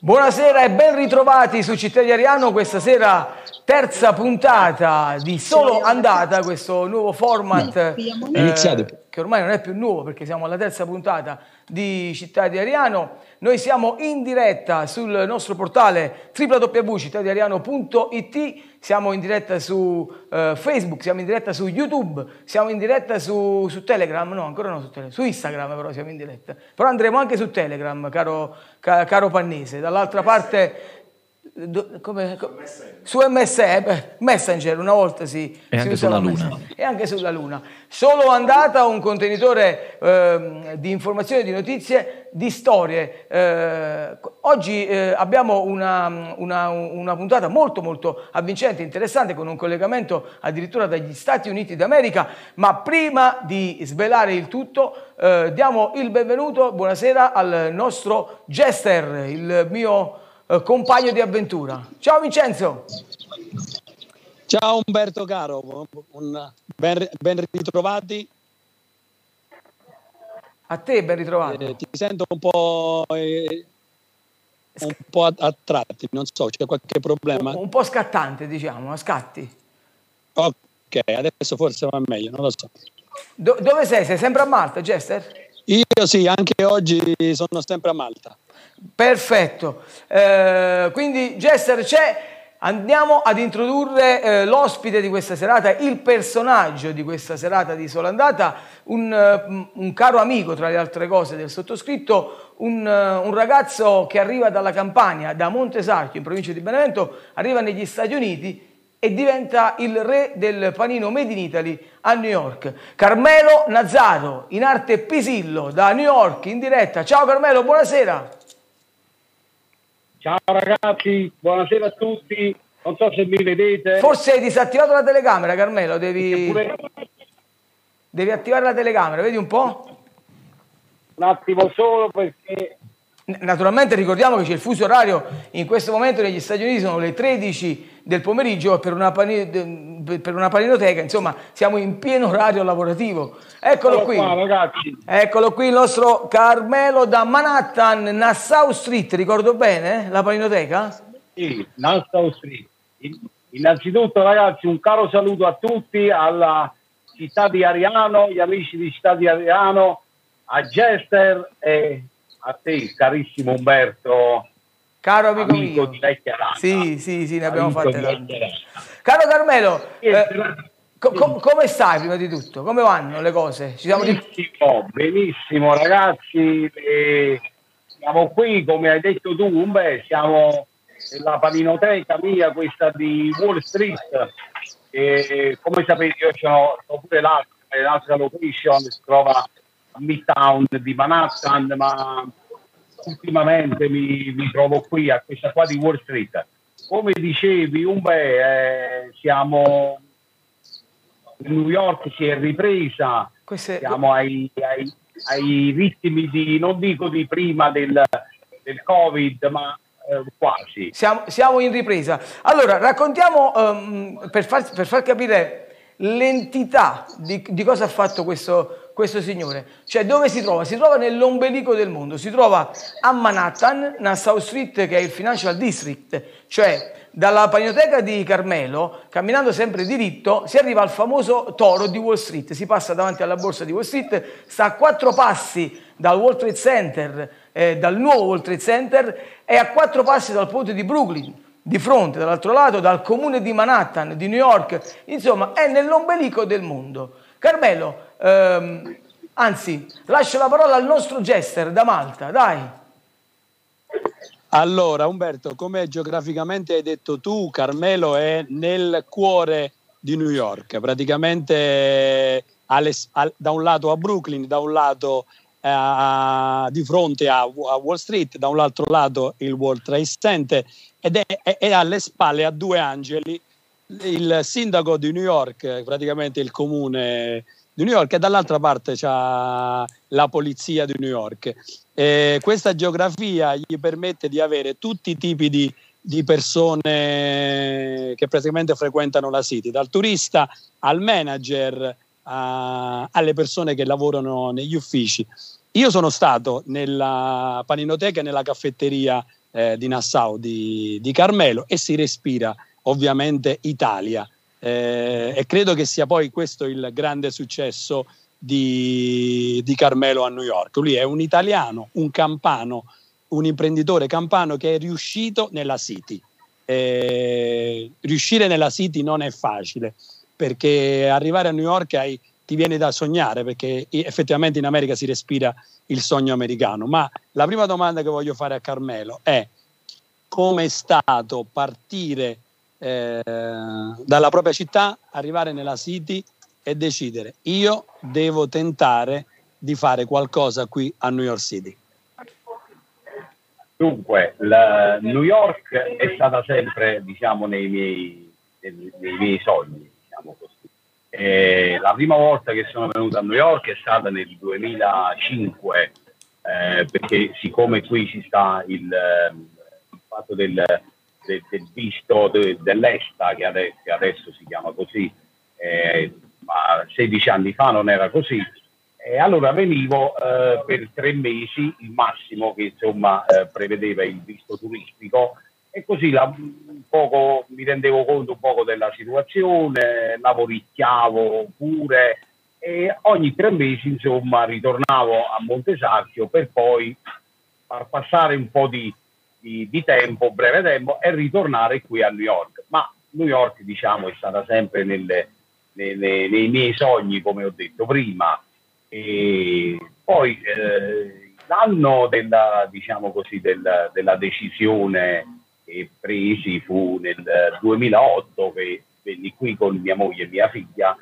Buonasera e ben ritrovati su Città di Ariano, questa sera terza puntata di Solo Andata, questo nuovo format eh, che ormai non è più nuovo perché siamo alla terza puntata di Città di Ariano. Noi siamo in diretta sul nostro portale www.cittadiariano.it, siamo in diretta su uh, Facebook, siamo in diretta su YouTube, siamo in diretta su, su, Telegram, no ancora no su Telegram, su Instagram però siamo in diretta, però andremo anche su Telegram caro, ca, caro Pannese, dall'altra parte come, come, su MSN, Messenger una volta si, e si anche sulla Luna. E anche sulla Luna. Solo andata un contenitore eh, di informazioni, di notizie, di storie. Eh, oggi eh, abbiamo una, una, una, puntata molto molto avvincente, interessante, con un collegamento addirittura dagli Stati Uniti d'America, ma prima di svelare il tutto eh, diamo il benvenuto, buonasera al nostro Jester, il mio eh, compagno di avventura. Ciao Vincenzo! Ciao Umberto caro, un, ben, ben, ritrovati. A te ben ritrovato. Eh, ti sento un po', eh, un po' a, tratti, non so, c'è qualche problema? Un, un po' scattante diciamo, a scatti. Ok, adesso forse va meglio, non lo so. Do, dove sei? Sei sempre a Malta, Jester? Io sì, anche oggi sono sempre a Malta. Perfetto. Eh, quindi Jester c'è. Andiamo ad introdurre eh, l'ospite di questa serata, il personaggio di questa serata di Solandata, un, uh, un caro amico tra le altre cose del sottoscritto, un, uh, un, ragazzo che arriva dalla Campania, da Montesarchio in provincia di Benevento, arriva negli Stati Uniti e diventa il re del panino Made in Italy a New York. Carmelo Nazzaro, in arte Pisillo, da New York, in diretta. Ciao Carmelo, buonasera. Ciao ragazzi, buonasera a tutti. Non so se mi vedete. Forse hai disattivato la telecamera, Carmelo. Devi, devi attivare la telecamera, vedi un po'? Un attimo solo perché. Naturalmente ricordiamo che c'è il fuso orario, in questo momento negli Stati Uniti sono le 13 del pomeriggio per una, pani- per una paninoteca, insomma siamo in pieno orario lavorativo. Eccolo qui, eccolo qui il nostro Carmelo da Manhattan, Nassau Street, ricordo bene la paninoteca? Sì, Nassau Street. Innanzitutto ragazzi un caro saluto a tutti, alla città di Ariano, gli amici di città di Ariano, a Jester e a te carissimo Umberto Caro amico, amico mio. di vecchia data. Sì, sì, sì, ne abbiamo fatte tante. Caro Carmelo, eh, co- co- come stai prima di tutto? Come vanno le cose? Ci siamo benissimo, di... benissimo ragazzi. Eh, siamo qui, come hai detto tu, Umbe, siamo nella paninoteca mia, questa di Wall Street. E, come sapete io ho pure l'altra, l'altra location, si trova a Midtown di Manhattan, ma ultimamente mi, mi, trovo qui a questa qua di Wall Street. Come dicevi, Umbe, eh, siamo New York si è ripresa, Queste... siamo ai, ai, ai, ritmi di, non dico di prima del, del Covid, ma eh, quasi. Siamo, siamo, in ripresa. Allora, raccontiamo um, per, far, per, far, capire l'entità di, di cosa ha fatto questo, questo signore. Cioè dove si trova? Si trova nell'ombelico del mondo, si trova a Manhattan, Nassau Street che è il Financial District, cioè dalla paninoteca di Carmelo, camminando sempre diritto, si arriva al famoso toro di Wall Street, si passa davanti alla borsa di Wall Street, sta a quattro passi dal World Trade Center, eh, dal nuovo World Trade Center e a quattro passi dal ponte di Brooklyn di fronte, dall'altro lato, dal comune di Manhattan, di New York, insomma, è nell'ombelico del mondo. Carmelo, ehm, anzi, lascio la parola al nostro Jester da Malta, dai. Allora, Umberto, come geograficamente hai detto tu, Carmelo è nel cuore di New York, praticamente alle, al, da un lato a Brooklyn, da un lato eh, di fronte a, a, Wall Street, da un altro lato il World Trade Center ed è, è, è alle spalle a due angeli il sindaco di New York, praticamente il comune di New York, e dall'altra parte c'è la polizia di New York. E questa geografia gli permette di avere tutti i tipi di, di persone che praticamente frequentano la City, dal turista al manager, a, alle persone che lavorano negli uffici. io sono stato nella paninoteca e nella caffetteria eh, di Nassau di, di, Carmelo e si respira ovviamente Italia eh, e credo che sia poi questo il grande successo di, di Carmelo a New York. Lui è un italiano, un campano, un imprenditore campano che è riuscito nella City. Eh, riuscire nella City non è facile perché arrivare a New York hai, ti viene da sognare perché effettivamente in America si respira il sogno americano. Ma la prima domanda che voglio fare a Carmelo è come è stato partire eh, dalla propria città, arrivare nella City e decidere io devo tentare di fare qualcosa qui a New York City. Dunque, New York è stata sempre, diciamo, nei miei, nei, nei miei sogni, diciamo così. E la prima volta che sono venuto a New York è stata nel 2005, eh, perché siccome qui ci sta il, il fatto del, del, del visto de, dell'ESTA, che adesso, che adesso, si chiama così, eh, ma 16 anni fa non era così. E allora venivo eh, per tre mesi, il massimo che insomma eh, prevedeva il visto turistico, e così la, poco, mi rendevo conto un poco della situazione, lavoricchiavo pure e ogni tre mesi insomma ritornavo a Montesarchio per poi far passare un po' di, di, di tempo, breve tempo e ritornare qui a New York. Ma New York diciamo è stata sempre nelle, nei, nei, miei sogni, come ho detto prima. E poi eh, l'anno della, diciamo così, del, della decisione che presi fu nel 2008 che venni qui con mia moglie e mia figlia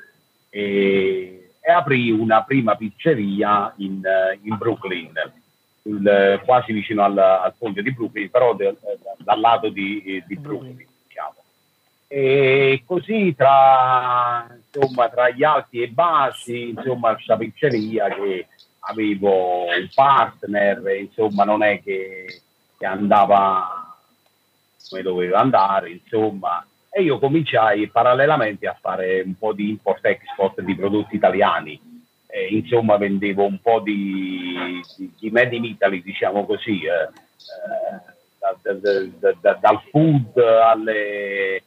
e, e aprì una prima pizzeria in, in Brooklyn, il, quasi vicino al, al ponte di Brooklyn, però de, dal lato di, di Brooklyn. E così tra, insomma, tra gli alti e bassi, insomma, questa pizzeria che avevo un partner, insomma, non è che, che andava come doveva andare, insomma, e io cominciai parallelamente a fare un po' di import-export di prodotti italiani. E, insomma, vendevo un po' di, di, di Made in Italy, diciamo così, eh, eh, da, da, dal food alle,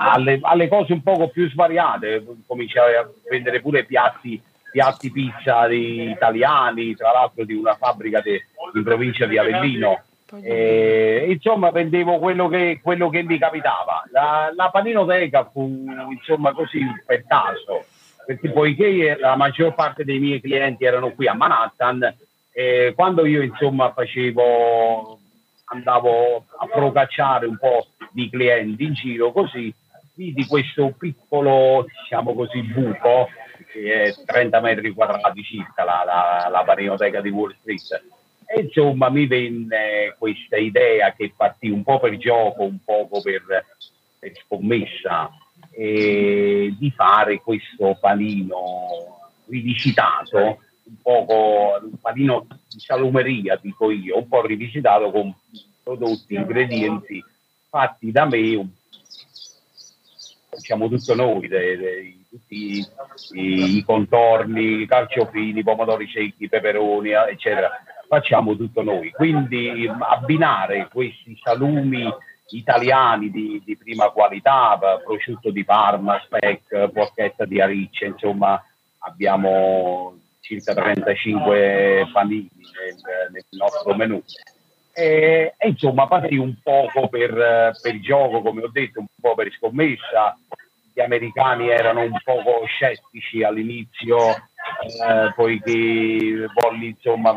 alle, alle, cose un poco più svariate, cominciai a vendere pure piatti, piatti pizza italiani, tra l'altro di una fabbrica de, in provincia di Avellino. E, insomma, vendevo quello che, quello che mi capitava. La, la paninoteca fu insomma così per caso, perché poiché la maggior parte dei miei clienti erano qui a Manhattan, eh, quando io insomma facevo andavo a procacciare un po' di clienti in giro così vidi questo piccolo diciamo così buco che è 30 metri quadrati circa la, la, la paninoteca di Wall Street. E insomma mi venne questa idea che partì un po' per gioco un poco per, per scommessa e di fare questo panino rivisitato un poco un panino di salumeria, dico io, un po' rivisitato con prodotti, ingredienti fatti da me, facciamo tutto noi, dei, dei, tutti i, i, contorni, i carciofini, pomodori secchi, peperoni, eccetera, facciamo tutto noi. Quindi abbinare questi salumi italiani di, di prima qualità, prosciutto di Parma, speck, porchetta di Aricce, insomma abbiamo circa 35 panini nel, nel nostro menù. E, e, insomma partì un poco per, per gioco, come ho detto, un po' per scommessa. Gli americani erano un poco scettici all'inizio, eh, poiché volli insomma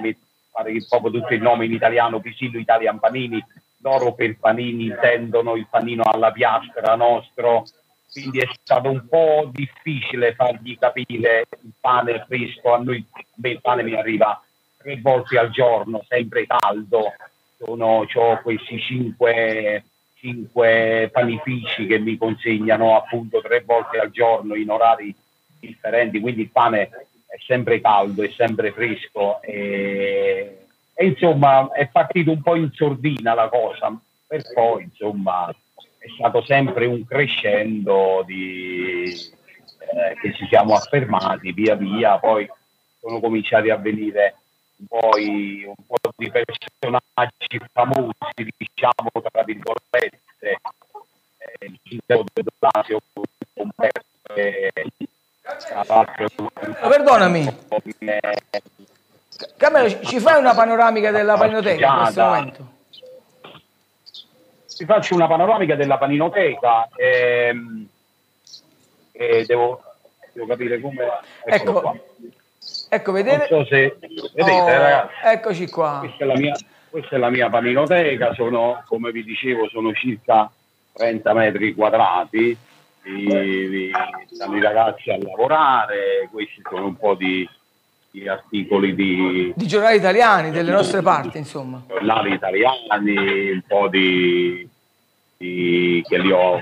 fare proprio tutto il nome in italiano, Pisillo Italian Panini, loro per panini intendono il panino alla piastra nostro, quindi è stato un po' difficile fargli capire il pane fresco, a noi il pane mi arriva tre volte al giorno, sempre caldo, Sono, ho questi cinque, cinque panifici che mi consegnano appunto tre volte al giorno in orari differenti, quindi il pane è sempre caldo, è sempre fresco e, e insomma è partito un po' in sordina la cosa, per poi insomma è stato sempre un crescendo di, eh, che ci siamo affermati via via, poi sono cominciati a venire un po', i, un po di personaggi famosi, diciamo, tra virgolette, eh, il sindaco del Lazio, Umberto, eh, Perdonami. Camero, ci fai una panoramica della paninoteca in questo momento? Ti faccio una panoramica della paninoteca. Ehm, e devo, devo capire come... Ecco, ecco vedete? So se, vedete oh, ragazzi, eccoci qua. Questa è, la mia, questa è la mia paninoteca, sono, come vi dicevo, sono circa 30 metri quadrati i, stanno i ragazzi a lavorare, questi sono un po' di, di articoli di, di giornali italiani, delle nostre parti, insomma. Giornali italiani, un po' di, di che li ho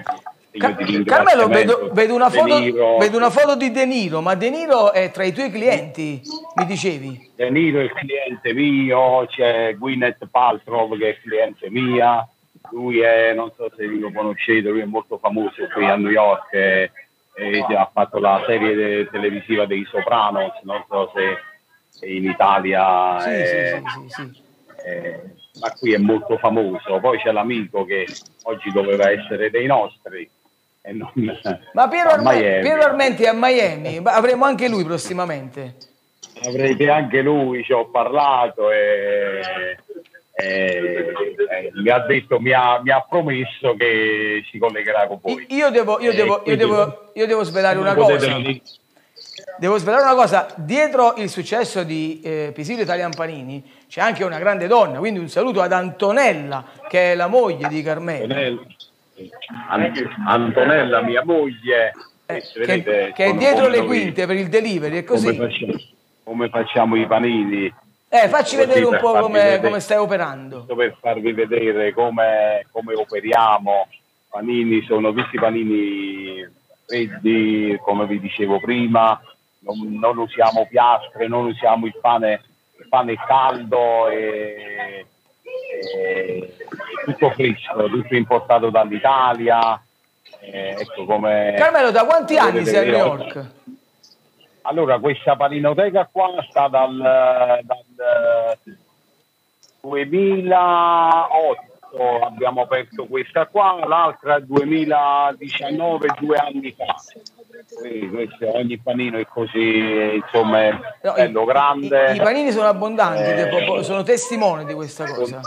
Ca- Carmelo, vedo, vedo, una foto, vedo, una foto, di De Niro, ma De Niro è tra i tuoi clienti, mi dicevi? De Niro è il cliente mio, c'è Gwyneth Paltrow che è cliente mia, lui è, non so se lo conoscete, lui è molto famoso qui a New York, e ha fatto la serie televisiva dei Sopranos, non so se in Italia... Sì, è, sì, sì, sì, è, ma qui è molto famoso. Poi c'è l'amico che oggi doveva essere dei nostri. Non, ma Piero, Arme- Piero Armenti a Miami, avremo anche lui prossimamente. Avrete anche lui, ci ho parlato e eh, eh, mi ha detto, mi ha, mi ha, promesso che si collegherà con voi. Io devo, io devo, io devo, io devo svelare una cosa. Devo svelare una cosa, dietro il successo di eh, Pisilio Italian Panini c'è anche una grande donna, quindi un saluto ad Antonella che è la moglie di Carmelo. Antonella, Antonella mia moglie, eh, che, vedete, che è dietro le quinte per il delivery, è così. Come facciamo, come facciamo i panini? Eh, facci vedere un po' come, come, stai operando. Per farvi vedere come, come operiamo, panini sono tutti panini freddi, come vi dicevo prima, non, non usiamo piastre, non usiamo il pane, il pane caldo e, e tutto fresco, tutto importato dall'Italia. Eh, ecco come, Carmelo, da quanti anni sei a New York? Allora, questa paninoteca qua sta dal, dal 2008 abbiamo aperto questa qua, l'altra 2019, due anni fa. Questo, ogni panino è così, insomma, è no, bello, i, grande. I, I, panini sono abbondanti, eh, sono testimoni di questa cosa.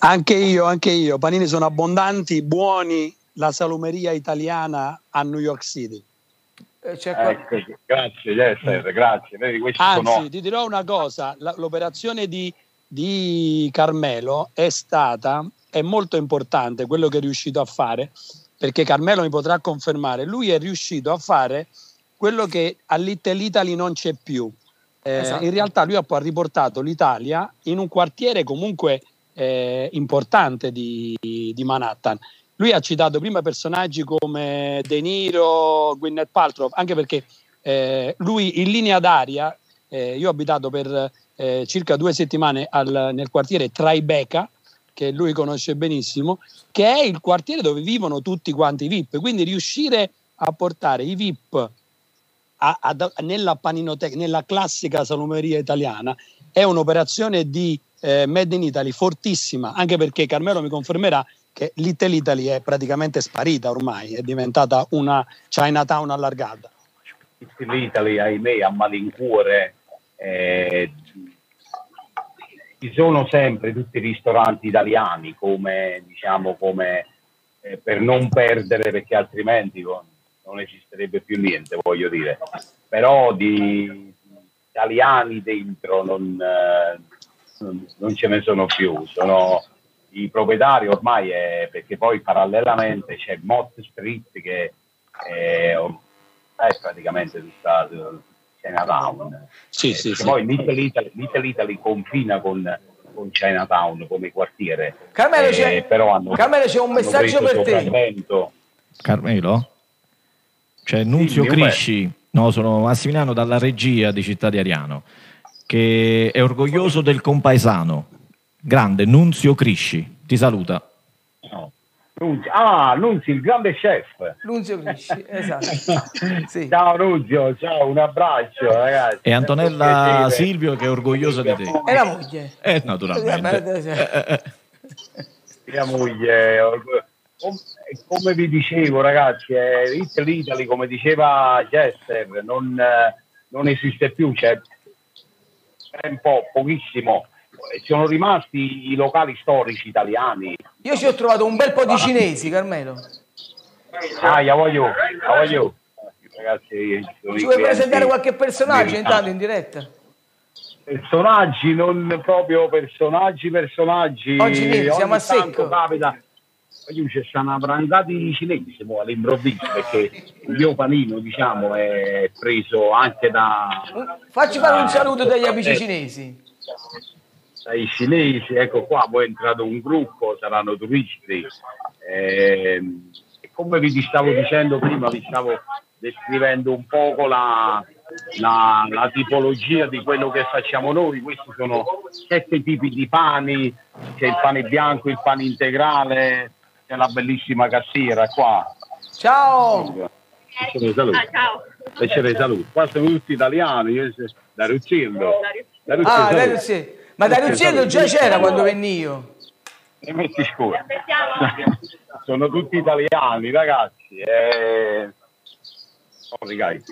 Anche io, anche io. Panini sono abbondanti, buoni, la salumeria italiana a New York City. Eh, ecco, grazie Jesser, grazie. Anzi, sono... ti dirò una cosa, l'operazione di, di Carmelo è stata, è molto importante quello che è riuscito a fare, perché Carmelo mi potrà confermare, lui è riuscito a fare quello che all'Italy non c'è più. Eh, esatto. In realtà lui ha riportato l'Italia in un quartiere comunque eh, importante di, di Manhattan lui ha citato prima personaggi come De Niro, Gwyneth Paltrow, anche perché eh, lui in linea d'aria, eh, io ho abitato per eh, circa due settimane al, nel quartiere Tribeca, che lui conosce benissimo, che è il quartiere dove vivono tutti quanti i VIP. Quindi riuscire a portare i VIP a, a, nella nella classica salumeria italiana, è un'operazione di eh, Made in Italy fortissima, anche perché Carmelo mi confermerà che Little Italy è praticamente sparita ormai, è diventata una Chinatown allargata. Little Italy, ahimè, a malincuore, eh, ci sono sempre tutti i ristoranti italiani come, diciamo, come eh, per non perdere, perché altrimenti non esisterebbe più niente, voglio dire. Però di italiani dentro non, eh, non, ce ne sono più, sono i proprietari ormai è perché poi parallelamente c'è Mott Street che è, è praticamente tutta Chinatown. Sì, eh, sì, sì. Poi Little Italy, Little Italy confina con, con Chinatown come quartiere. Carmelo, eh, c'è, però hanno, Carmelo, c'è un messaggio per te. Carmelo? C'è Nunzio sì, Crisci, no, sono Massimiliano dalla regia di Città di Ariano, che è orgoglioso del compaesano Grande, Nunzio Crisci, ti saluta. Nunzio. Ah, Nunzio, il grande chef. Nunzio Crisci, esatto. sì. Ciao Nunzio, ciao, un abbraccio ragazzi. E Antonella Silvio che è orgogliosa di te. E la moglie. Eh, naturalmente. Mia moglie, come vi dicevo ragazzi, eh, Italy, come diceva Jester, non, non esiste più, c'è un po', pochissimo sono rimasti i locali storici italiani. Io ci ho trovato un bel po' di cinesi, Carmelo. Ah, io voglio, voglio. Ragazzi, ci vuoi presentare qualche personaggio intanto in diretta? Personaggi, non proprio personaggi, personaggi. Oggi niente, siamo a secco. Capita, io c'è una brandata di cinesi all'improvviso perché il mio panino diciamo è preso anche da facci fare un saluto dagli amici cinesi dai cinesi, ecco qua, poi è entrato un gruppo, saranno turisti. Eh, come vi stavo dicendo prima, vi stavo descrivendo un poco la, la, la, tipologia di quello che facciamo noi. Questi sono sette tipi di pani, c'è il pane bianco, il pane integrale, c'è la bellissima cassiera qua. Ciao! Saluto. Ah, ciao! Piacere saluto. Qua sono tutti italiani, io da Ruzzillo. Da Ruzzillo. Ah, da Ruzzillo. Ma da Ruziello già c'era quando venni io. E metti scuro. Sono tutti italiani, ragazzi. Eh... Sorry, guys.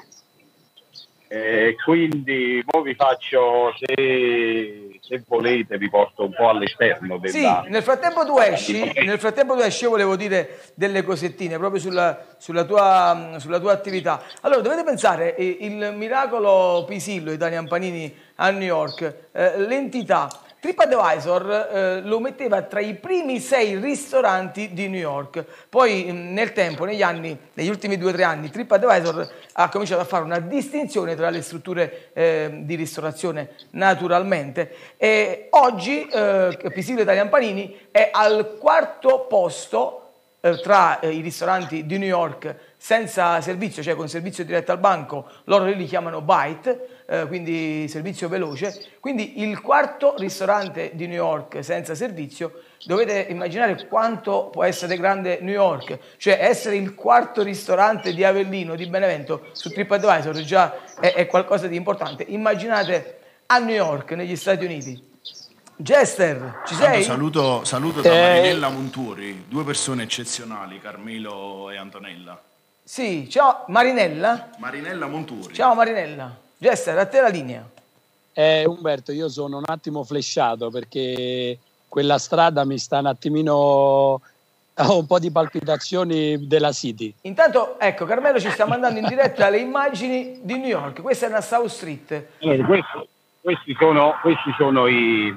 Quindi poi vi faccio, se, se, volete, vi porto un po' all'esterno. Della... Sì, nel frattempo tu esci, nel frattempo tu esci, io volevo dire delle cosettine proprio sulla, sulla, tua, sulla tua attività. Allora, dovete pensare, il miracolo Pisillo, Italian Panini a New York, eh, l'entità TripAdvisor eh, lo metteva tra i primi sei ristoranti di New York. Poi nel tempo, negli anni, negli ultimi due o tre anni, TripAdvisor ha cominciato a fare una distinzione tra le strutture eh, di ristorazione naturalmente. E oggi eh, Pisillo Italian Panini è al quarto posto eh, tra eh, i ristoranti di New York senza servizio, cioè con servizio diretto al banco, loro li chiamano Byte eh, quindi servizio veloce. Quindi il quarto ristorante di New York senza servizio, dovete immaginare quanto può essere grande New York, cioè essere il quarto ristorante di Avellino, di Benevento, su TripAdvisor già è, è qualcosa di importante. Immaginate a New York, negli Stati Uniti. Jester, ci sei? Saluto, saluto da eh... Marinella Monturi, due persone eccezionali, Carmelo e Antonella. Sì, ciao Marinella. Marinella Monturi. Ciao Marinella. Jester, a te la linea. Eh, Umberto, io sono un attimo flesciato perché quella strada mi sta un attimino ho un po' di palpitazioni della City. Intanto, ecco, Carmelo ci sta mandando in diretta le immagini di New York. Questa è una South Street. Allora, questo, questi sono, questi sono i,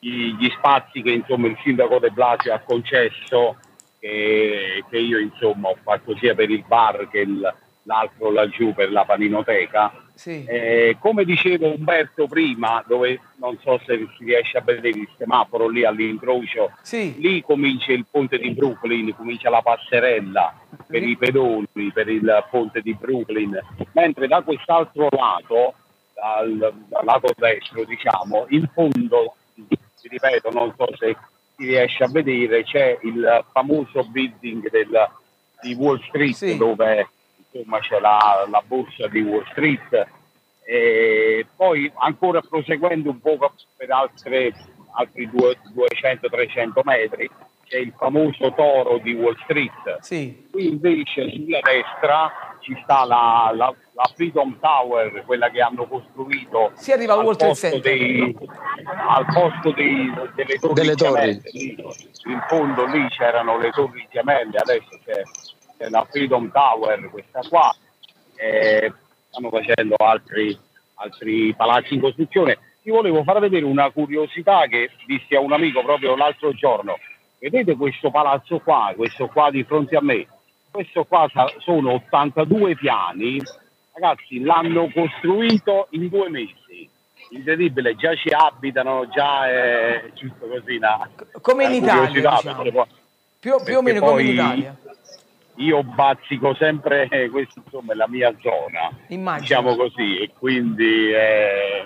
i, gli spazi che insomma, il sindaco De Blasio ha concesso, che, che io insomma, ho fatto sia per il bar che il, l'altro laggiù per la paninoteca sì. Eh, come dicevo Umberto prima, dove non so se si riesce a vedere il semaforo lì all'incrocio, sì. lì comincia il ponte di Brooklyn, comincia la passerella per i pedoni, per il ponte di Brooklyn, mentre da quest'altro lato, dal, dal lato destro diciamo, in fondo, ti ripeto, non so se si riesce a vedere, c'è il famoso building del, di Wall Street sì. dove insomma c'è la, la borsa di Wall Street e poi ancora proseguendo un po' per altre, altri 200-300 metri c'è il famoso toro di Wall Street. Sì. Qui invece sulla destra ci sta la, la, la, Freedom Tower, quella che hanno costruito si arriva al, al posto, dei, al posto dei, delle torri, delle torri. In fondo lì c'erano le torri gemelle, adesso c'è la Freedom Tower, questa qua, eh, stanno facendo altri, altri palazzi in costruzione. Ti volevo far vedere una curiosità che dissi a un amico proprio l'altro giorno. Vedete questo palazzo qua, questo qua di fronte a me? Questo qua sono 82 piani, ragazzi, l'hanno costruito in due mesi. Incredibile, già ci abitano, già è giusto così. Una, come in Italia, diciamo. più, più o meno come in Italia io bazzico sempre, eh, questa insomma è la mia zona, Immagino. diciamo così, e quindi, eh,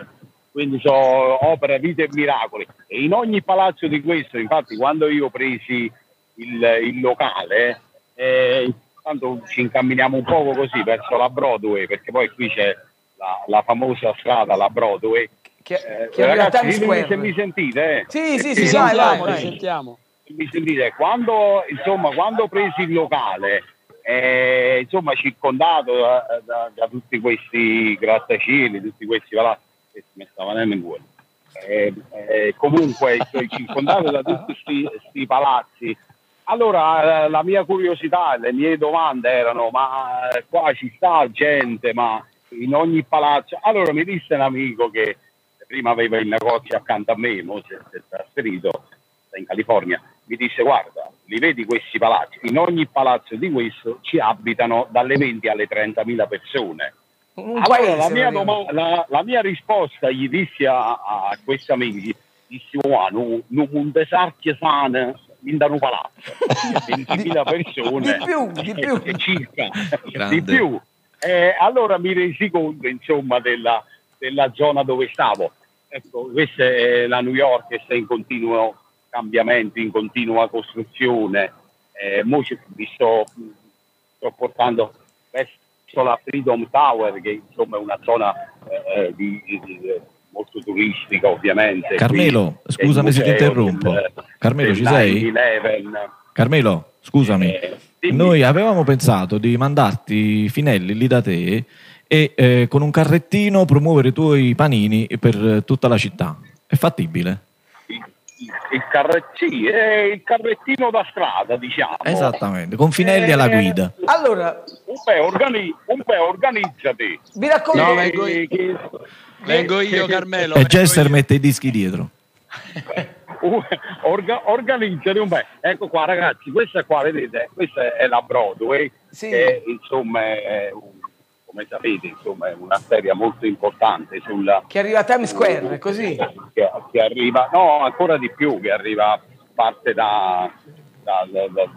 quindi so opera, vite e miracoli. E in ogni palazzo di questo, infatti quando io presi il, il locale, eh, intanto ci incamminiamo un poco così verso la Broadway, perché poi qui c'è la, la famosa strada, la Broadway. Che, eh, che ragazzi, ditemi se mi sentite. Eh. Sì, sì, sì, sì vai, vai, vai. sentiamo. Mi sentite? Quando, insomma, quando ho preso il locale, eh, insomma, circondato da, da, da, tutti questi grattacieli, tutti questi palazzi, mi sta venendo in cuore. Eh, eh, comunque, circondato da tutti questi palazzi, allora, la mia curiosità, le mie domande erano, ma qua ci sta gente, ma in ogni palazzo... Allora mi disse un amico che prima aveva il negozio accanto a me, mo si è trasferito in California, mi disse guarda, li vedi questi palazzi? In ogni palazzo di questo ci abitano dalle 20 alle 30 mila persone. Allora la mia, dom- la, la mia, risposta gli dissi a, a questi amici, dissi, oh, non un desarchio sano in un palazzo, 20.000 persone, di più, di più. circa, di più. Eh, allora mi resi conto insomma della, della zona dove stavo. Ecco, questa è la New York che sta in continuo cambiamento, in continua costruzione. Eh, mo ci, vi sto, sto portando verso la Freedom Tower, che insomma è una zona eh, di, di, di, molto turistica ovviamente. Carmelo, Qui scusami se ti interrompo. Del, Carmelo, ci sei? Carmelo, scusami. Eh, Noi avevamo pensato di mandarti Finelli lì da te e eh, con un carrettino promuovere i tuoi panini per tutta la città. È fattibile? Il, carrettino, è il carrettino da strada, diciamo. Esattamente, con Finelli eh, alla guida. Allora, un po' organi, organizzati. Vi racconto. No, vengo io, che, vengo io Carmelo. E Jester mette i dischi dietro. Orga, organizzati un po'. Ecco qua, ragazzi, questa qua, vedete, questa è la Broadway. Sì. Che, insomma, è un come sapete, insomma, è un'arteria molto importante sulla... Che arriva a Times Square, così? Che, che, arriva, no, ancora di più, che arriva, parte da, da, da, da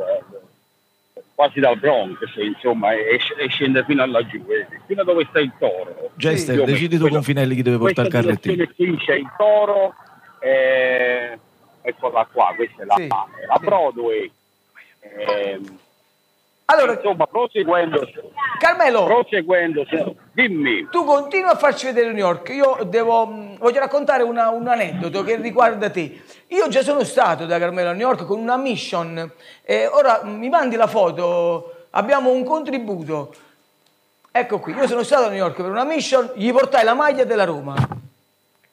quasi dal Bronx, insomma, e, e, scende fino a laggiù, eh, fino a dove sta il toro. Jester, sì, decidi tu con Finelli chi deve portare il carrettino. Qui c'è il toro, eh, eccola qua, questa è la, sì, la Broadway. Eh, allora, insomma, proseguendo, Carmelo, proseguendo, dimmi. Tu continui a farci vedere New York. Io devo, voglio raccontare una, un aneddoto che riguarda te. Io già sono stato da Carmelo a New York con una mission. E ora mi mandi la foto. Abbiamo un contributo. Ecco qui, io sono stato a New York per una mission, gli portai la maglia della Roma.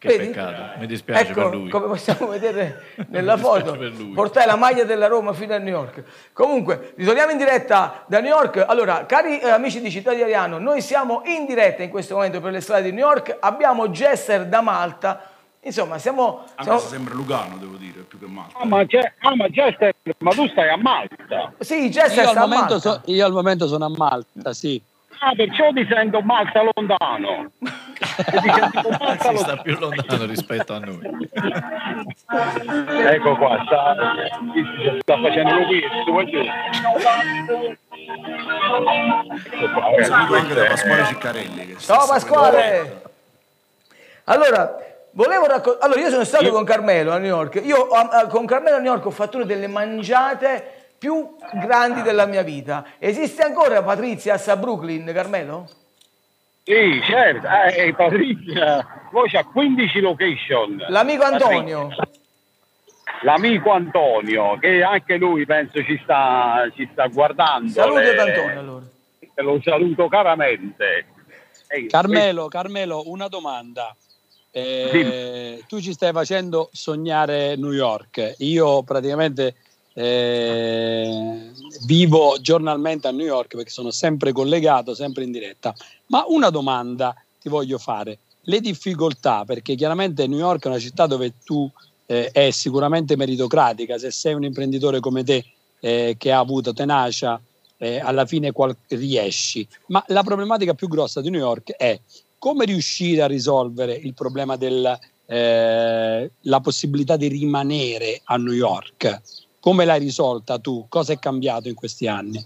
Che Vedi? peccato, mi dispiace ecco, per lui. come possiamo vedere nella foto, portai la maglia della Roma fino a New York. Comunque, ritorniamo in diretta da New York. Allora, cari eh, amici di Città di Ariano, noi siamo in diretta in questo momento per le strade di New York, abbiamo Jesser da Malta. Insomma, siamo... Anche siamo... sembra Lugano, devo dire, più che Malta. Ah, ma, ah, ma Jester, ma tu stai a Malta? Sì, Jester sta a Malta. So, io al momento sono a Malta, sì. Ah, perciò ti sento Malta lontano. Malta si sta più lontano rispetto a noi. ecco qua, sta, sta facendo lo questo, ecco qua, Saluto anche da Pasquale Ciccarelli. Ciao Pasquale! Allora, volevo raccontare... Allora, io sono stato io... con Carmelo a New York. Io con Carmelo a New York ho fatto una delle mangiate più grandi della mia vita. Esiste ancora Patrizia a Brooklyn, Carmelo? Sì, certo, eh, Patrizia, poi c'ha 15 location. L'amico Antonio. L'amico Antonio, che anche lui penso ci sta, ci sta guardando. Saluto ad Antonio allora. Lo saluto caramente. Ehi, Carmelo, Carmelo, una domanda. Eh, tu ci stai facendo sognare New York. Io praticamente eh, vivo giornalmente a New York perché sono sempre collegato, sempre in diretta. Ma una domanda ti voglio fare. Le difficoltà, perché chiaramente New York è una città dove tu eh, è sicuramente meritocratica, se sei un imprenditore come te eh, che ha avuto tenacia, eh, alla fine qual- riesci. Ma la problematica più grossa di New York è come riuscire a risolvere il problema della eh, possibilità di rimanere a New York come l'hai risolta tu? Cosa è cambiato in questi anni?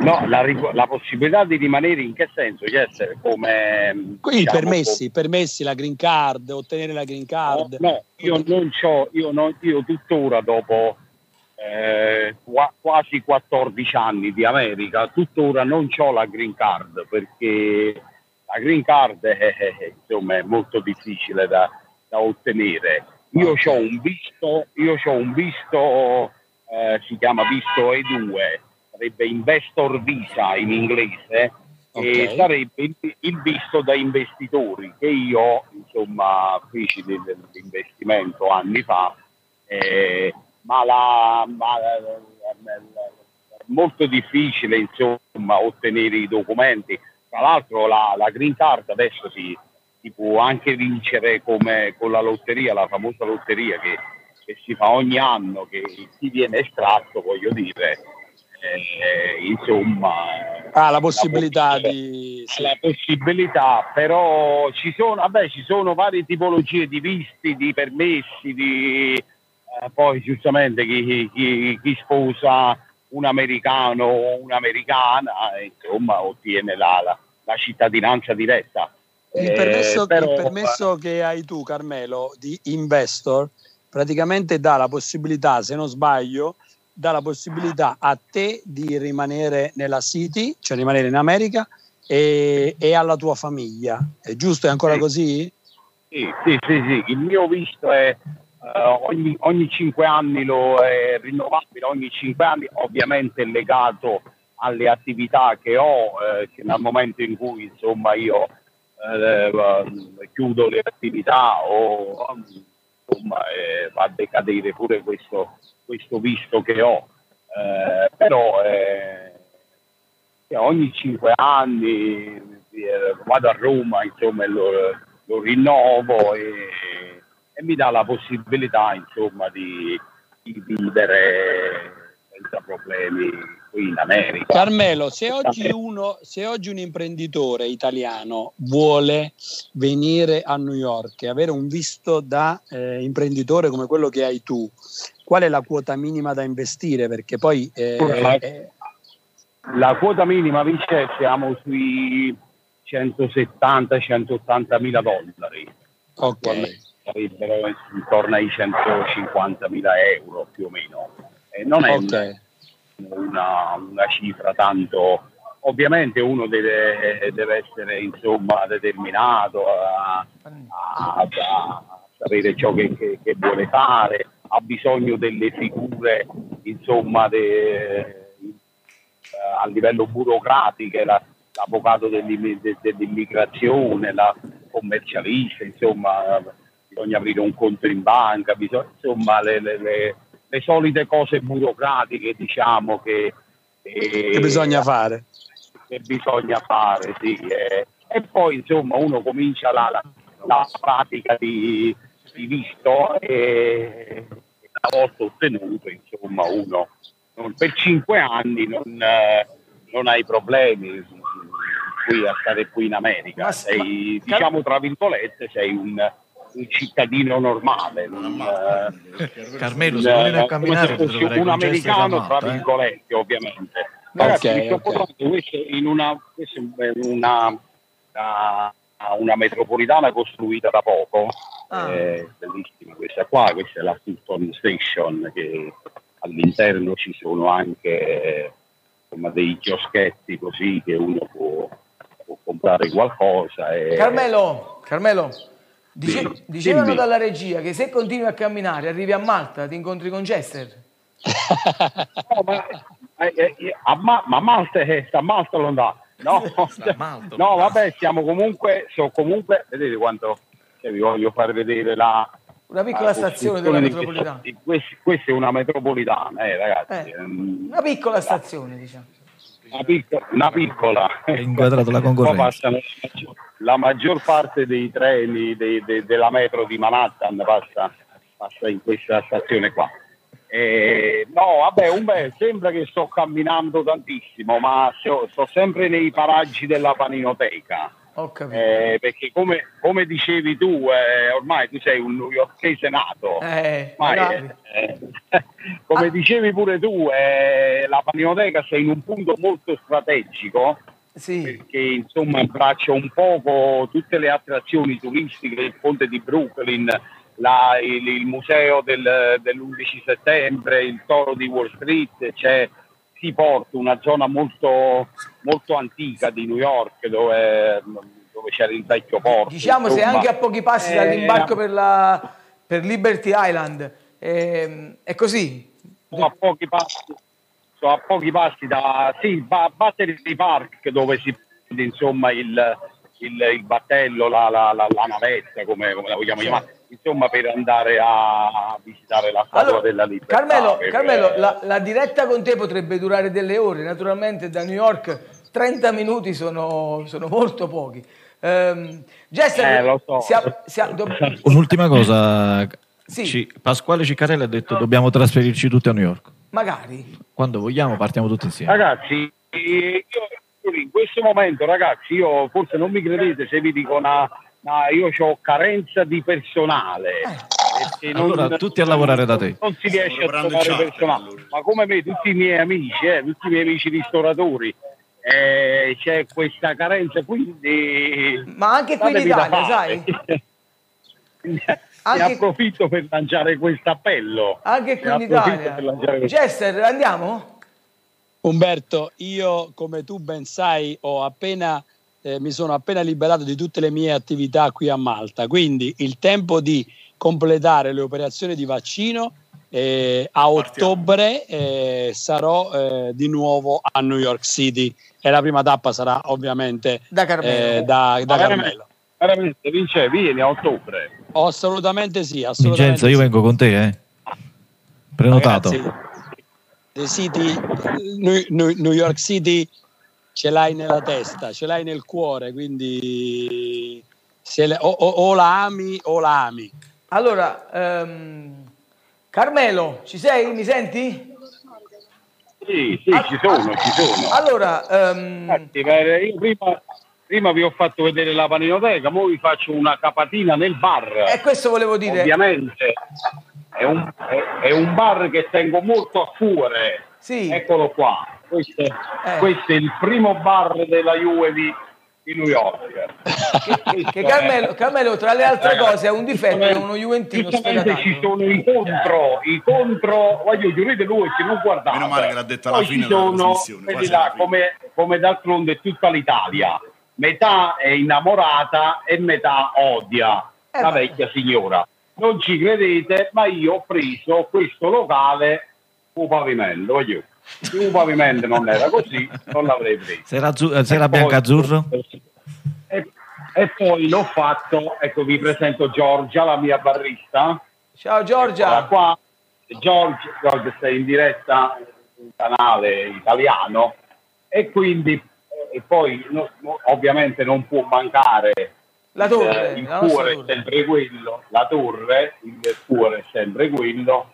No, la, la possibilità di rimanere in che senso? Yes, come, I diciamo, permessi, come... permessi, la green card, ottenere la green card. No, no io non ho, io, non, io tuttora dopo eh, quasi 14 anni di America, tuttora non ho la green card perché la green card è, è, insomma, è molto difficile da, da ottenere. Io ho un visto, io ho un visto eh, si chiama visto E2, sarebbe investor visa in inglese, okay. e sarebbe il, visto da investitori che io insomma feci dell'investimento anni fa, eh, ma, la, ma è molto difficile insomma ottenere i documenti. Tra l'altro la, la green card adesso si, si può anche vincere come con la lotteria, la famosa lotteria che, che si fa ogni anno, che chi viene estratto, voglio dire, eh, insomma... Ah, la possibilità la di... Sì. La possibilità, però ci sono, vabbè, ci sono varie tipologie di visti, di permessi, di... Eh, poi giustamente chi, chi, chi, sposa un americano o un'americana, insomma, ottiene la, la, la cittadinanza diretta. Il permesso, eh, però, il permesso, che hai tu, Carmelo, di investor, praticamente dà la possibilità, se non sbaglio, dà la possibilità a te di rimanere nella City, cioè rimanere in America, e, e alla tua famiglia. È giusto? È ancora sì. così? Sì, sì, sì, sì, Il mio visto è uh, ogni, ogni 5 anni lo è rinnovabile, ogni 5 anni, ovviamente legato alle attività che ho, eh, che nel momento in cui insomma io eh, chiudo le attività o insomma eh, va a decadere pure questo, questo visto che ho. Eh, però eh, ogni cinque anni eh, vado a Roma, insomma, lo, lo rinnovo e, e, mi dà la possibilità insomma, di, di vivere senza problemi qui in America. Carmelo, se oggi, uno, se oggi un imprenditore italiano vuole venire a New York e avere un visto da eh, imprenditore come quello che hai tu, qual è la quota minima da investire? Perché poi... Eh, la, eh, la quota minima, Vince, siamo sui 170-180 mila dollari. Ok. Sarebbero intorno ai 150 mila euro più o meno. E non è okay. una, una, cifra tanto... Ovviamente uno deve, deve essere insomma determinato a, a, a sapere ciò che, che, che vuole fare, ha bisogno delle figure insomma de, eh, a livello burocratico, la, l'avvocato dell'immigrazione, la commercialista, insomma bisogna aprire un conto in banca, bisogna, insomma le, le, le, le, solite cose burocratiche diciamo che, eh, che bisogna fare. Che bisogna fare, sì. Eh. E poi insomma uno comincia la, la, la pratica di, di visto e una volta ottenuto, insomma, uno non, per cinque anni non, eh, non hai problemi qui a stare qui in America. Ma, sei, ma, diciamo tra virgolette, sei un, un cittadino normale. Un, eh, Carmelo, se vuoi a camminare, un americano, tra eh? virgolette, ovviamente. Ragazzi, okay, okay. questo in una, questo è una, una, una metropolitana costruita da poco Ah. È bellissima questa qua, questa è la Fulton Station che all'interno ci sono anche insomma, dei chioschetti così che uno può, può comprare qualcosa. E... Carmelo, Carmelo dice, dicevano dimmi. dalla regia che se continui a camminare arrivi a Malta, ti incontri con Chester. no, ma, eh, eh, a, ma, ma Malta è sta Malta lontano. No, no, vabbè, siamo comunque, so comunque, vedete quanto cioè, vi voglio far vedere la, una piccola stazione della metropolitana. Questa, questa è una metropolitana, eh, ragazzi. Eh, una piccola stazione, diciamo. Una piccola, una piccola. Inquadrato la concorrenza. la maggior parte dei treni dei, dei, della metro di Manhattan passa, passa in questa stazione qua. Eh, no, vabbè, Umbe, sembra che sto camminando tantissimo, ma sto, sto sempre nei paraggi della paninoteca. Eh, perché come, come, dicevi tu, eh, ormai tu sei un newyorkese nato. Eh, ormai, eh, come ah. dicevi pure tu, eh, la paninoteca sei in un punto molto strategico. Sì. Perché insomma abbraccia un poco tutte le attrazioni turistiche del ponte di Brooklyn, la, il, il, museo del, dell'11 settembre, il toro di Wall Street, c'è Seaport, una zona molto, molto antica di New York dove, dove c'era il vecchio porto. Diciamo sei anche a pochi passi eh, dall'imbarco per, la, per Liberty Island, eh, è così? Sono a pochi passi, sono a pochi passi da sì, Battery Park dove si insomma il, il, il battello, la, la, la, la, navetta, come, come la vogliamo sì. chiamare, insomma per andare a visitare la statua allora, della libertà. Carmelo. Carmelo la, la, diretta con te potrebbe durare delle ore, naturalmente da New York 30 minuti sono, sono molto pochi. Um, Jester, eh, so. sia, sia, do... Un'ultima cosa, sì. Ci, Pasquale Ciccarelli ha detto no. dobbiamo trasferirci tutti a New York. Magari. Quando vogliamo partiamo tutti insieme. Ragazzi, io in questo momento, ragazzi, io forse non mi credete se vi dico una, una io ho carenza di personale. Eh. Allora, non, tutti a lavorare da te. Non si riesce a trovare personale. Allora. Ma come me, tutti i miei amici, eh, tutti i miei amici ristoratori, eh, c'è questa carenza, quindi... Ma anche qui in Italia, sai? anche... Ne approfitto per lanciare questo appello. Anche qui in Italia. Jester, andiamo? Umberto, io come tu ben sai ho appena, eh, mi sono appena liberato di tutte le mie attività qui a Malta, quindi il tempo di completare le operazioni di vaccino eh, a ottobre eh, sarò eh, di nuovo a New York City e la prima tappa sarà ovviamente da Carmelo. Eh, da, da Carmelo. Veramente, Vince, vieni a ottobre. Oh, assolutamente sì. Assolutamente Vincenzo, sì. io vengo con te, eh. Prenotato. Ragazzi, City, New York City ce l'hai nella testa, ce l'hai nel cuore, quindi le, o, o, o, la ami o la ami. Allora, um, Carmelo, ci sei? Mi senti? Sì, sì, ci sono, ci sono. Allora, um... io prima, prima, vi ho fatto vedere la paninoteca, ora vi faccio una capatina nel bar. E questo volevo dire. Ovviamente è un, è, è un bar che tengo molto a cuore. Sì. Eccolo qua. Questo, eh. questo, è il primo bar della Juve di, di New York. che, che Carmelo, Carmelo, tra le altre cose, ha un difetto, è uno Juventino sfegatato. ci sono i contro, i contro, voglio giurite lui che non guardate. Meno male che l'ha detta alla fine sono, là, come, come d'altronde tutta l'Italia. Metà è innamorata e metà odia eh la vecchia signora non ci credete, ma io ho preso questo locale un pavimento, voglio. Se un pavimento non era così, non l'avrei preso. Se era, azzu- se era bianco-azzurro? E, e, poi l'ho fatto, ecco vi presento Giorgia, la mia barrista. Ciao Giorgia. qua. Giorgia, Giorgia sei in diretta un canale italiano e quindi e poi no, ovviamente non può mancare la torre, il, il cuore è sempre quello, la torre, il cuore è sempre quello.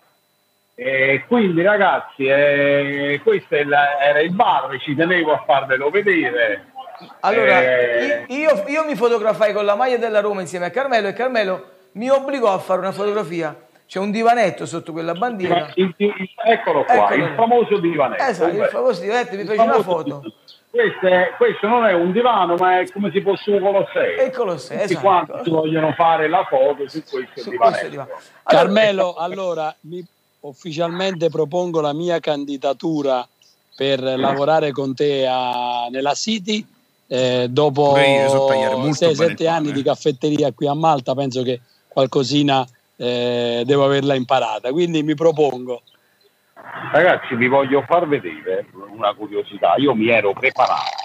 E quindi ragazzi, eh, questo era il bar, ci tenevo a farvelo vedere. Allora, eh, io, io, mi fotografai con la maglia della Roma insieme a Carmelo e Carmelo mi obbligò a fare una fotografia. C'è un divanetto sotto quella bandiera. Il, il, eccolo qua, Eccolo. il famoso divanetto. Esatto, il famoso divanetto, mi fece una foto. Questo, è, questo, non è un divano, ma è come se fosse un Colosseo. Il Colosseo, Tutti esatto. quanti vogliono fare la foto su questo su divano. Allora, Carmelo, allora mi ufficialmente propongo la mia candidatura per lavorare con te a, nella City. Eh, dopo 6-7 anni di caffetteria qui a Malta, penso che qualcosina eh, devo averla imparata. Quindi mi propongo. Ragazzi, vi voglio far vedere una curiosità. Io mi ero preparato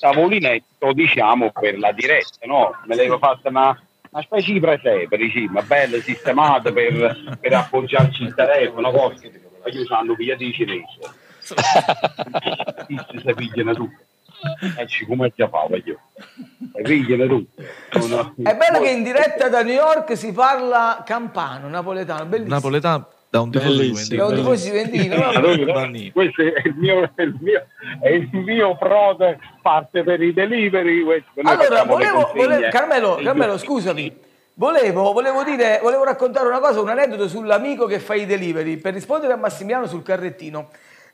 tavolinetto, diciamo, per la diretta, no? Me l'avevo fatta una, una specie di presepe, diciamo, bella sistemata per, per appoggiarci il telefono, cose. Io sanno via di cinese. si pigliano tutte. Ecco come ti fa, io. Pigliano tutte. È bello che in diretta da New York si parla campano, napoletano, bellissimo. Napoletano da un tifoso Bellissimo. di Juventino. questo è il mio, è il mio, è il mio prode parte per i delivery. Allora, volevo, volevo, Carmelo, Carmelo scusami. Volevo, volevo, dire, volevo raccontare una cosa, un aneddoto sull'amico che fa i delivery per rispondere a Massimiliano sul carrettino.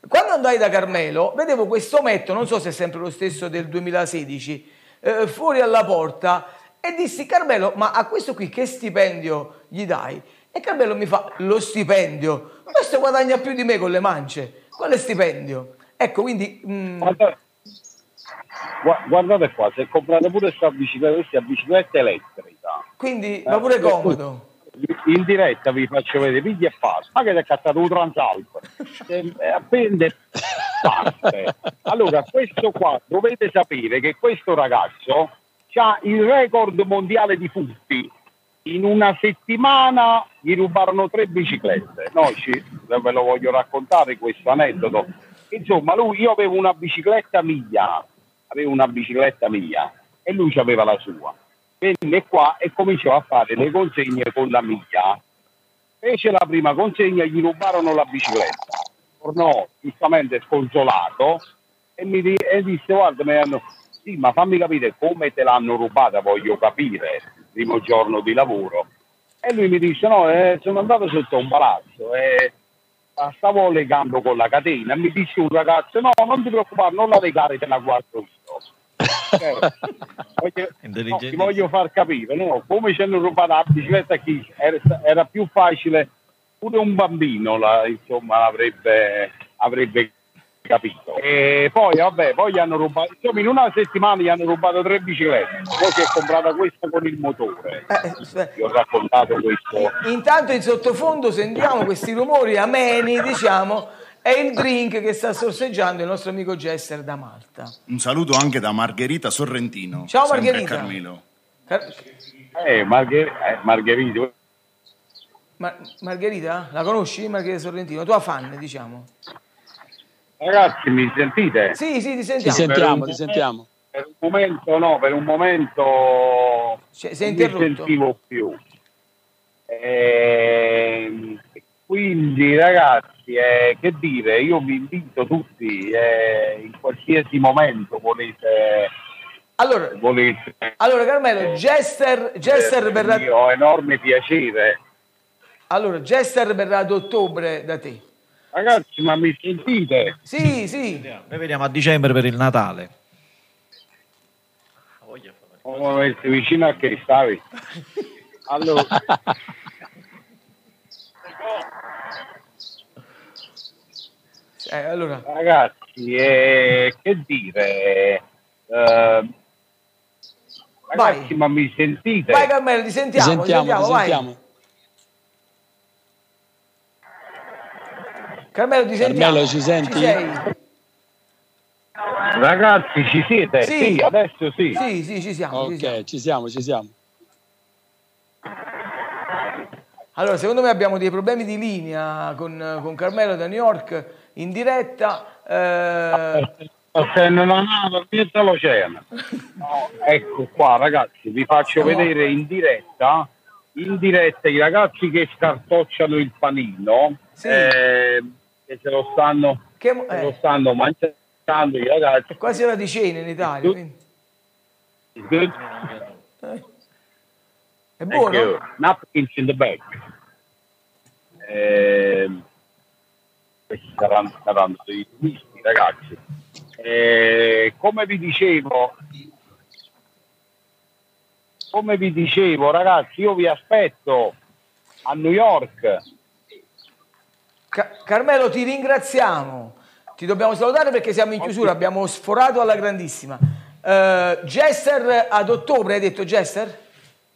Quando andai da Carmelo, vedevo questo ometto, non so se è sempre lo stesso del 2016, eh, fuori alla porta e dissi Carmelo, ma a questo qui che stipendio gli dai? E Carmelo mi fa lo stipendio. Questo guadagna più di me con le mance. Quale stipendio? Ecco, quindi... Mm... Guardate, guardate qua, se comprate pure questa bicicletta, questa bicicletta elettrica. Quindi va pure eh, comodo in diretta vi faccio vedere piglia e passa ma che ti è cattato un transalp appende parte allora questo qua dovete sapere che questo ragazzo ha il record mondiale di furti in una settimana gli rubarono tre biciclette no, ci, ve lo voglio raccontare questo aneddoto insomma lui io avevo una bicicletta mia avevo una bicicletta mia e lui aveva la sua venne qua e cominciò a fare le consegne con la miglia. Fece la prima consegna, gli rubarono la bicicletta. Tornò giustamente sconsolato e mi di- e disse: Guarda, mi hanno... sì, ma fammi capire come te l'hanno rubata, voglio capire il primo giorno di lavoro. E lui mi disse: No, eh, sono andato sotto un palazzo e stavo legando con la catena. Mi disse un ragazzo: No, non ti preoccupare, non la legare, te la guardo io voglio, no, ti voglio far capire no? come ci hanno rubato la bicicletta chi era, era, più facile pure un bambino la, insomma avrebbe, avrebbe capito e poi vabbè poi gli hanno rubato insomma in una settimana gli hanno rubato tre biciclette poi si è comprata questa con il motore eh, vi ho raccontato questo intanto in sottofondo sentiamo questi rumori ameni diciamo è il drink che sta sorseggiando il nostro amico Jester da Malta. Un saluto anche da Margherita Sorrentino. Ciao Margherita. Carmelo. Car- eh, Margher- eh, Margherita. Ma- Margherita? La conosci Margherita Sorrentino? Tua fan, diciamo. Ragazzi, mi sentite? Sì, sì, ti sentiamo. Ti sentiamo, ti sentiamo. Per un momento no, per un momento cioè, non mi sentivo più. Eh, quindi ragazzi, eh, che dire, io vi invito tutti, eh, in qualsiasi momento volete... Allora, volete, allora Carmelo, Jester, Jester verrà... Ho enorme piacere. Allora, Jester verrà ad ottobre da te. Ragazzi, ma mi sentite? Sì, sì. Noi vediamo a dicembre per il Natale. Oh, metti vicino a che stavi? Allora... Eh, allora. Ragazzi, eh, che dire? Eh, ragazzi, vai. ma mi sentite? Vai Carmelo, ti sentiamo, ti sentiamo, ti sentiamo, ti sentiamo. Carmelo, ti sentiamo. Carmelo, ci senti? Ci sei? Ragazzi, ci siete? Sì, sì adesso sì. Sì, sì, ci siamo. Ok, ci siamo, ci siamo. Ci siamo. Allora, secondo me abbiamo dei problemi di linea con, con Carmelo da New York in diretta. Eh... Se non ha dietro l'oceano. No, ecco qua, ragazzi, vi faccio vedere in diretta, in diretta i ragazzi che scartocciano il panino, sì. eh, che se lo stanno, che, eh. se lo stanno mangiando i ragazzi. È quasi ora di cena in Italia. Good. Eh. È buono? Napkins in the bag. Eh, questi saranno, saranno dei turisti, ragazzi. Eh, come vi dicevo, come vi dicevo, ragazzi, io vi aspetto a New York. Ca- Carmelo, ti ringraziamo. Ti dobbiamo salutare perché siamo in chiusura, abbiamo sforato alla grandissima. Uh, Jester ad ottobre, hai detto Jester?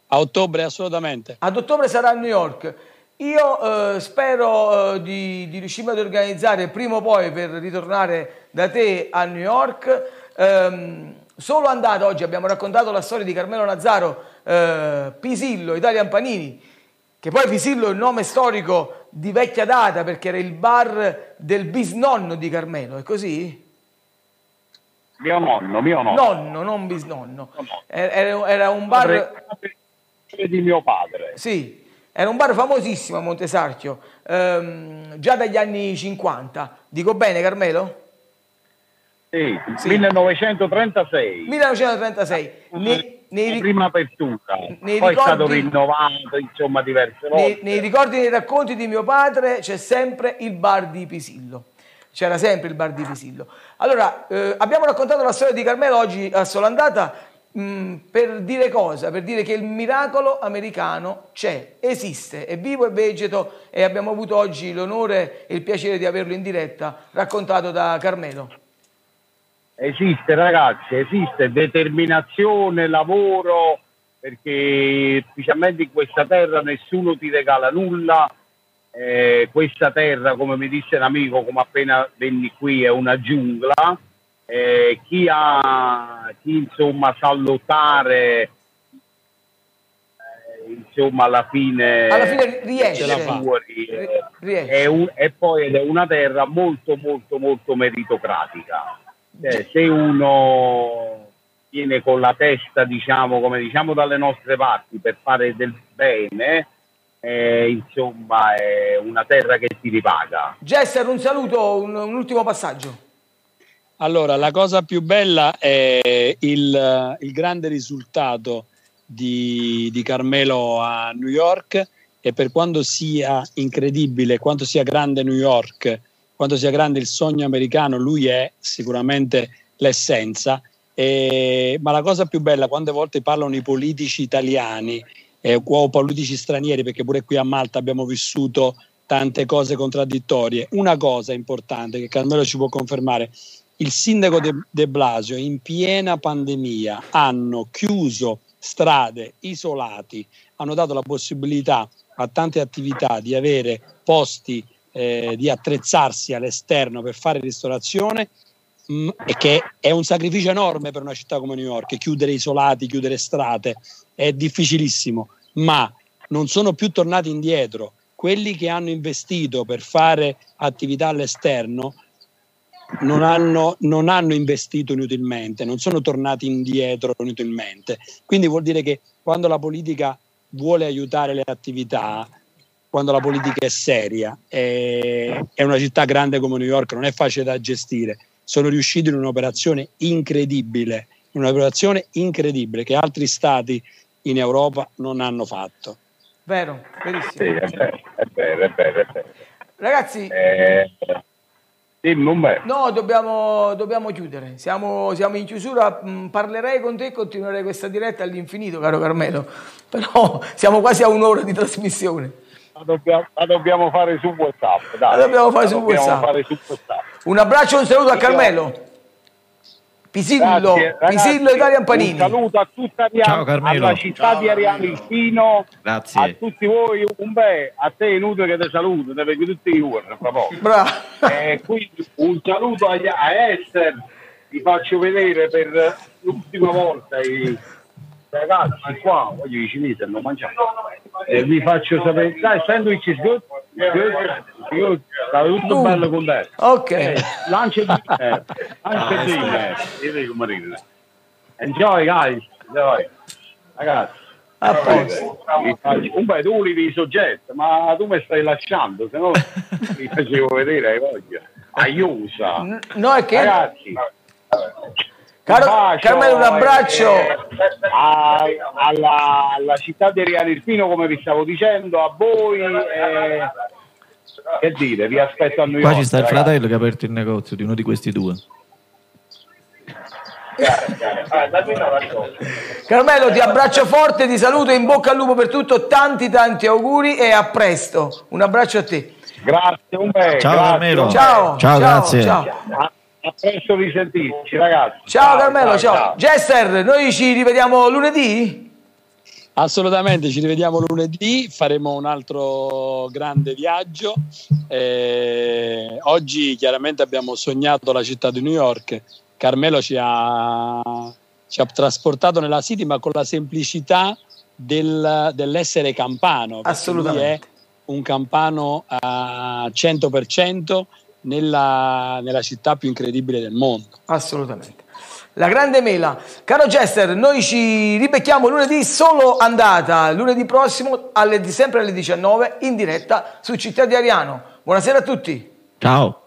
A ottobre assolutamente. Ad ottobre sarà a New York. Io eh, spero eh, di, di, riuscire ad organizzare prima o poi per ritornare da te a New York. Ehm, solo andata oggi abbiamo raccontato la storia di Carmelo Nazzaro, eh, Pisillo, Italian Panini, che poi Pisillo è il nome storico di vecchia data perché era il bar del bisnonno di Carmelo, è così? Mio nonno, mio nonno. Nonno, non bisnonno. Era, era un bar di mio padre. Sì, era un bar famosissimo a Montesarchio, ehm, già dagli anni 50. Dico bene, Carmelo? Sì, sì. 1936. 1936. Ne, nei, prima apertura, nei poi ricordi, è stato rinnovato, insomma, diverse volte. Nei, nei ricordi e nei racconti di mio padre c'è sempre il bar di Pisillo. C'era sempre il bar di Pisillo. Allora, eh, abbiamo raccontato la storia di Carmelo oggi a Solandata Mm, per dire cosa? Per dire che il miracolo americano c'è, esiste, è vivo e vegeto e abbiamo avuto oggi l'onore e il piacere di averlo in diretta raccontato da Carmelo. Esiste ragazzi, esiste determinazione, lavoro, perché specialmente in questa terra nessuno ti regala nulla, eh, questa terra come mi disse un amico come appena venni qui è una giungla. Eh, chi, ha, chi insomma sa lottare eh, insomma alla fine, alla fine riesce. fuori, riesce. È un, e poi ed è una terra molto molto molto meritocratica cioè, se uno viene con la testa diciamo come diciamo dalle nostre parti per fare del bene eh, insomma è una terra che ti ripaga. Gesser un saluto un, un ultimo passaggio. Allora, la cosa più bella è il, il grande risultato di, di, Carmelo a New York e per quanto sia incredibile, quanto sia grande New York, quanto sia grande il sogno americano, lui è sicuramente l'essenza. E, ma la cosa più bella, quante volte parlano i politici italiani eh, o politici stranieri, perché pure qui a Malta abbiamo vissuto tante cose contraddittorie, una cosa importante che Carmelo ci può confermare, il sindaco De, De Blasio in piena pandemia hanno chiuso strade, isolati, hanno dato la possibilità a tante attività di avere posti, eh, di attrezzarsi all'esterno per fare ristorazione mh, mm, e che è un sacrificio enorme per una città come New York, chiudere isolati, chiudere strade, è difficilissimo, ma non sono più tornati indietro. Quelli che hanno investito per fare attività all'esterno non hanno, non hanno investito inutilmente, non sono tornati indietro inutilmente. Quindi vuol dire che quando la politica vuole aiutare le attività, quando la politica è seria, è, è una città grande come New York, non è facile da gestire. Sono riusciti in un'operazione incredibile, un'operazione incredibile che altri stati in Europa non hanno fatto. Vero, verissimo. Sì, è vero, è vero, è vero. È vero. Ragazzi, eh, No, dobbiamo, dobbiamo chiudere. Siamo, siamo, in chiusura. Mm, parlerei con te e continuerei questa diretta all'infinito, caro Carmelo. Però siamo quasi a un'ora di trasmissione. La dobbiamo, la dobbiamo fare su WhatsApp. Dai. La dobbiamo fare, la su, dobbiamo WhatsApp. fare su WhatsApp. Un abbraccio e un saluto a Carmelo. Pisillo, Grazie, ragazzi, Pisillo Italian Panini. Un saluto a tutta Ciao, Carmelo. alla città Ciao, di Ariano. Grazie. A tutti voi, un bel, a te inutile che ti saluto, te perché tutti i giorni, Bravo. Eh, quindi un saluto a, a Esther, vi faccio vedere per l'ultima volta i ragazzi qua, voglio i cinesi hanno mangiato. E vi faccio sapere, dai, sandwich is good? Good? Good? Stava tutto uh, bello con te. Ok. Eh, lancia il eh, lancia il eh, io dico marino. Enjoy guys, enjoy. Ragazzi. A posto. Un bel tu ulivi i soggetti, ma tu mi stai lasciando, se no mi facevo vedere, hai voglia. Aiusa. No, è che... Ragazzi. Caro, bacio, Carmelo, un abbraccio eh, a, alla, alla, città di Riano Irpino, come vi stavo dicendo, a voi. Eh, che dire, vi aspetto a New York. Qua ci sta il fratello che ha aperto il negozio di uno di questi due. Carmelo, ti abbraccio forte, ti saluto, in bocca al lupo per tutto, tanti tanti auguri e a presto. Un abbraccio a te. Grazie, un bel. Ciao Carmelo. Ciao, ciao, ciao, grazie. Ciao. A presto risentirci, ragazzi. Ciao, ciao Carmelo, ciao. ciao. Jester, noi ci rivediamo lunedì? Assolutamente, ci rivediamo lunedì, faremo un altro grande viaggio. Eh, oggi chiaramente abbiamo sognato la città di New York. Carmelo ci ha, ci ha trasportato nella City, ma con la semplicità del, dell'essere campano. Assolutamente. È un campano a 100% nella, nella città più incredibile del mondo. Assolutamente. La grande mela. Caro Chester, noi ci ribecchiamo lunedì solo andata, lunedì prossimo, alle, sempre alle 19, in diretta su Città di Ariano. Buonasera a tutti. Ciao.